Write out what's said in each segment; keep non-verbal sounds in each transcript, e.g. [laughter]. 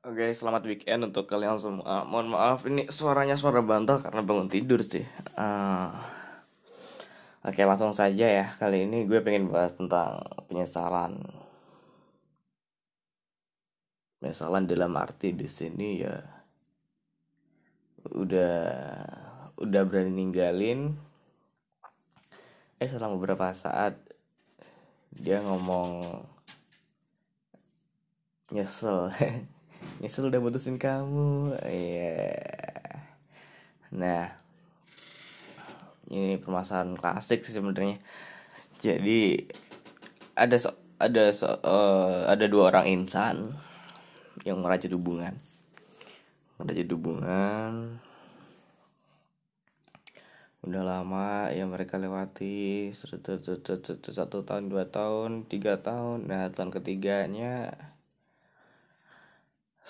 Oke, selamat weekend untuk kalian semua. Mohon maaf, ini suaranya suara bantal karena bangun tidur sih. Uh, Oke, langsung saja ya. Kali ini gue pengen bahas tentang penyesalan. Penyesalan dalam arti di sini ya udah udah berani ninggalin. Eh, selama beberapa saat dia ngomong nyesel [laughs] nyesel udah putusin kamu. Iya. Yeah. nah ini permasalahan klasik sih sebenarnya. Jadi ada so, ada so, uh, ada dua orang insan yang merajut hubungan. Merajut hubungan. Udah lama ya mereka lewati. Satu tahun dua tahun tiga tahun. Nah tahun ketiganya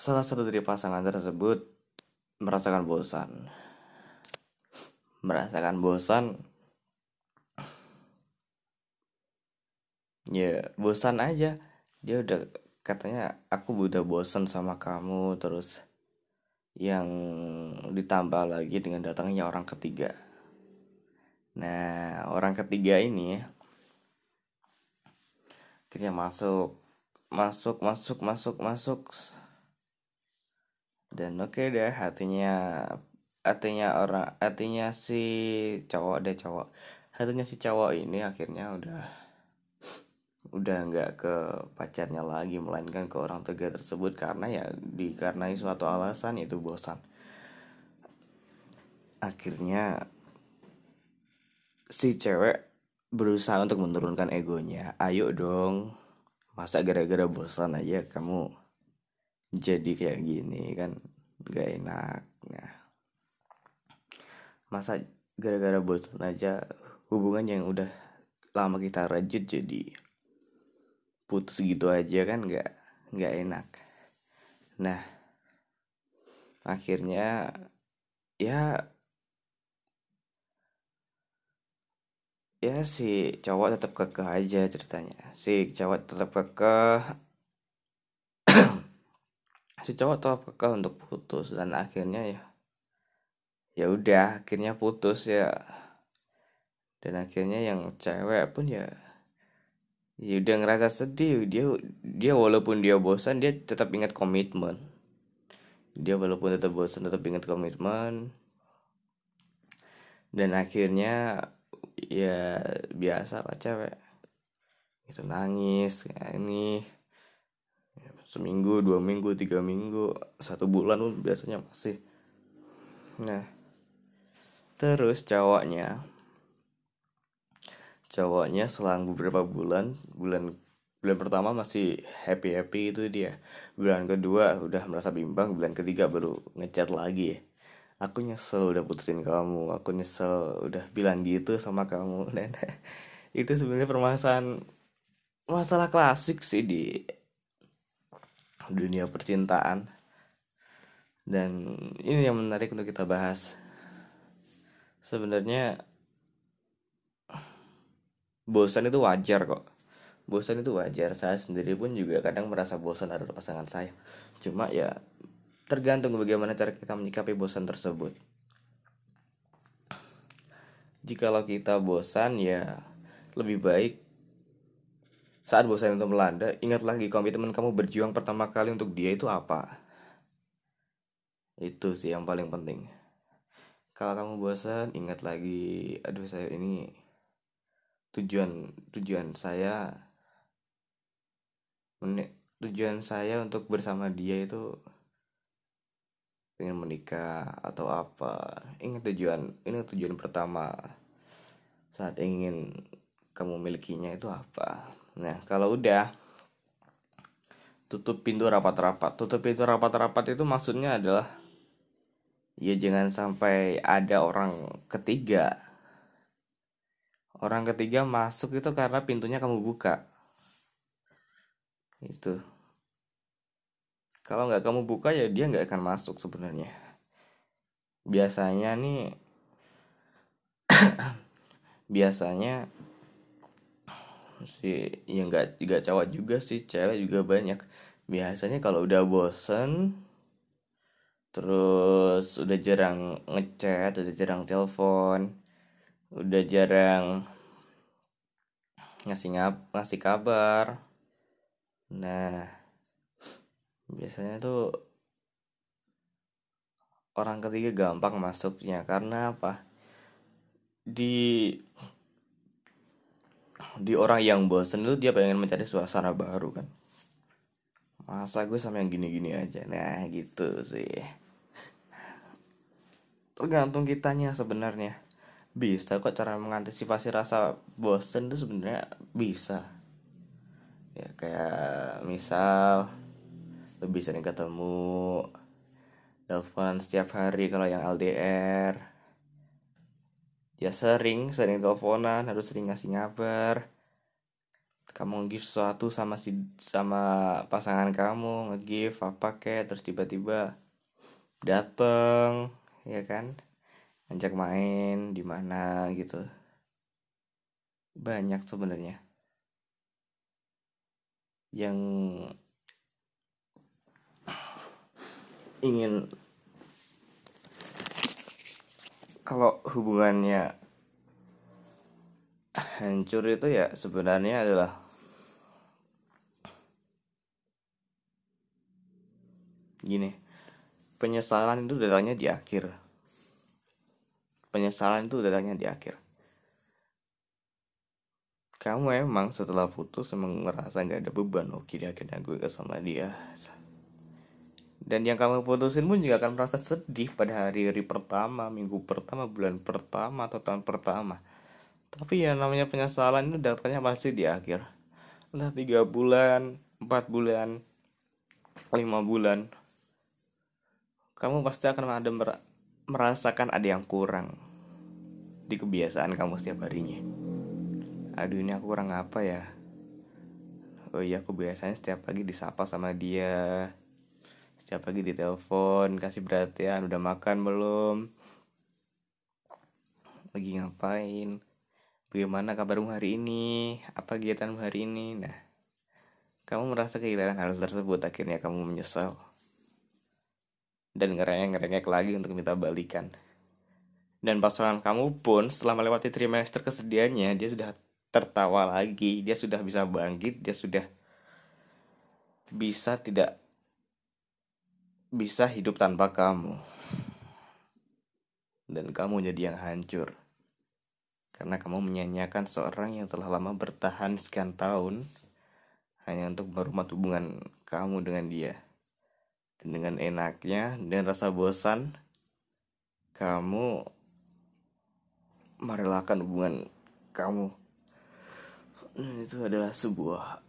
Salah satu dari pasangan tersebut merasakan bosan. Merasakan bosan. Ya, bosan aja. Dia udah katanya aku udah bosan sama kamu terus yang ditambah lagi dengan datangnya orang ketiga. Nah, orang ketiga ini akhirnya masuk masuk masuk masuk masuk dan oke okay deh hatinya hatinya orang hatinya si cowok deh cowok. Hatinya si cowok ini akhirnya udah udah nggak ke pacarnya lagi melainkan ke orang tiga tersebut karena ya dikarenai suatu alasan itu bosan. Akhirnya si cewek berusaha untuk menurunkan egonya. Ayo dong masa gara-gara bosan aja kamu jadi kayak gini kan gak enak. Nah masa gara-gara bosan aja hubungan yang udah lama kita rajut jadi putus gitu aja kan gak nggak enak. Nah akhirnya ya ya si cowok tetap kekeh aja ceritanya. Si cowok tetap kekeh si cowok tahu kekeh untuk putus dan akhirnya ya ya udah akhirnya putus ya. Dan akhirnya yang cewek pun ya ya udah ngerasa sedih. Dia dia walaupun dia bosan dia tetap ingat komitmen. Dia walaupun tetap bosan tetap ingat komitmen. Dan akhirnya ya biasa lah cewek. Itu nangis kayak ini seminggu dua minggu tiga minggu satu bulan pun biasanya masih. Nah terus cowoknya. Cowoknya selang beberapa bulan bulan bulan pertama masih happy happy itu dia. Bulan kedua udah merasa bimbang bulan ketiga baru ngechat lagi. Aku nyesel udah putusin kamu aku nyesel udah bilang gitu sama kamu [laughs] dan itu sebenarnya permasalahan masalah klasik sih di dunia percintaan. Dan ini yang menarik untuk kita bahas. Sebenarnya bosan itu wajar kok. Bosan itu wajar. Saya sendiri pun juga kadang merasa bosan ada pasangan saya. Cuma ya tergantung bagaimana cara kita menyikapi bosan tersebut. Jikalau kita bosan ya lebih baik saat bosan itu melanda, ingat lagi komitmen kamu berjuang pertama kali untuk dia itu apa. Itu sih yang paling penting. Kalau kamu bosan, ingat lagi, aduh saya ini tujuan tujuan saya tujuan saya untuk bersama dia itu ingin menikah atau apa. Ingat tujuan, ini tujuan pertama saat ingin kamu milikinya itu apa Nah, kalau udah tutup pintu rapat-rapat. Tutup pintu rapat-rapat itu maksudnya adalah ya jangan sampai ada orang ketiga. Orang ketiga masuk itu karena pintunya kamu buka. Itu. Kalau nggak kamu buka ya dia nggak akan masuk sebenarnya. Biasanya nih [coughs] biasanya sih ya nggak juga cowok juga sih cewek juga banyak. Biasanya kalau udah bosen terus udah jarang ngechat udah jarang telepon udah jarang ngasih ngap ngasih kabar. Nah biasanya tuh orang ketiga gampang masuknya. Karena apa? Di di orang yang bosen tuh dia pengen mencari suasana baru kan. Masa gue sama yang gini-gini aja? Nah gitu sih. Tergantung kitanya sebenarnya. Bisa kok cara mengantisipasi rasa bosen tuh sebenarnya bisa. Ya kayak misal lebih sering ketemu telepon setiap hari kalau yang LDR ya sering sering teleponan harus sering ngasih ngabar. Kamu nge-give sesuatu sama si sama pasangan kamu nge-give apa kayak terus tiba-tiba dateng ya kan? Ngajak main di mana gitu. Banyak sebenarnya. Yang ingin kalau hubungannya hancur itu ya sebenarnya adalah gini penyesalan itu datangnya di akhir. Penyesalan itu datangnya di akhir. Kamu emang setelah putus emang ngerasa nggak ada beban? Oh kiri akhirnya gue sama dia dan yang kamu putusin pun juga akan merasa sedih pada hari-hari pertama minggu pertama bulan pertama atau tahun pertama tapi ya namanya penyesalan itu datangnya pasti di akhir entah tiga bulan empat bulan lima bulan kamu pasti akan ada merasakan ada yang kurang di kebiasaan kamu setiap harinya. Aduh ini aku kurang apa ya? Oh iya aku biasanya setiap pagi disapa sama dia Setiap pagi ditelepon Kasih perhatian Udah makan belum? Lagi ngapain? Bagaimana kabarmu hari ini? Apa kegiatanmu hari ini? Nah Kamu merasa kehilangan hal tersebut Akhirnya kamu menyesal. Dan ngerengek-ngerengek lagi untuk minta balikan. Dan pasangan kamu pun setelah melewati trimester kesedihannya, dia sudah tertawa lagi, dia sudah bisa bangkit, dia sudah bisa tidak bisa hidup tanpa kamu. Dan kamu jadi yang hancur. Karena kamu menyanyiakan seorang yang telah lama bertahan sekian tahun hanya untuk merumah hubungan kamu dengan dia dan dengan enaknya dan rasa bosan kamu merelakan hubungan kamu dan itu adalah sebuah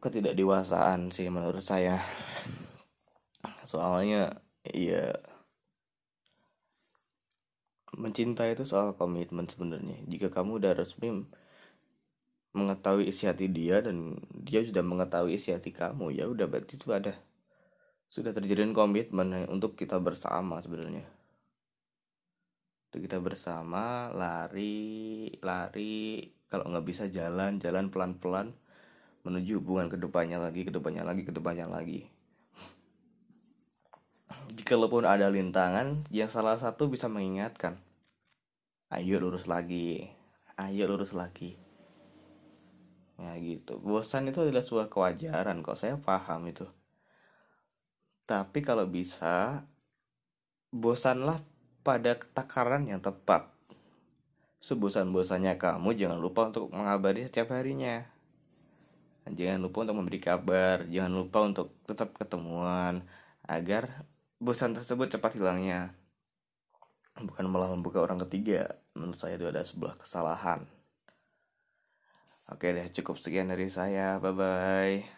ketidakdewasaan sih menurut saya soalnya ya mencintai itu soal komitmen sebenarnya. Jika kamu udah resmi mengetahui isi hati dia dan dia sudah mengetahui isi hati kamu ya udah berarti itu ada sudah terjadi komitmen untuk kita bersama sebenarnya. Untuk kita bersama lari lari. Kalau nggak bisa jalan jalan pelan pelan menuju hubungan ke depannya lagi ke depannya lagi ke depannya lagi jikalaupun ada lintangan yang salah satu bisa mengingatkan ayo lurus lagi ayo lurus lagi ya gitu bosan itu adalah sebuah kewajaran kok saya paham itu tapi kalau bisa, bosanlah pada takaran yang tepat. Sebosan-bosannya kamu jangan lupa untuk mengabari setiap harinya. Jangan lupa untuk memberi kabar, jangan lupa untuk tetap ketemuan agar bosan tersebut cepat hilangnya. Bukan malah membuka orang ketiga. Menurut saya itu ada sebuah kesalahan. Oke deh, cukup sekian dari saya. Bye bye.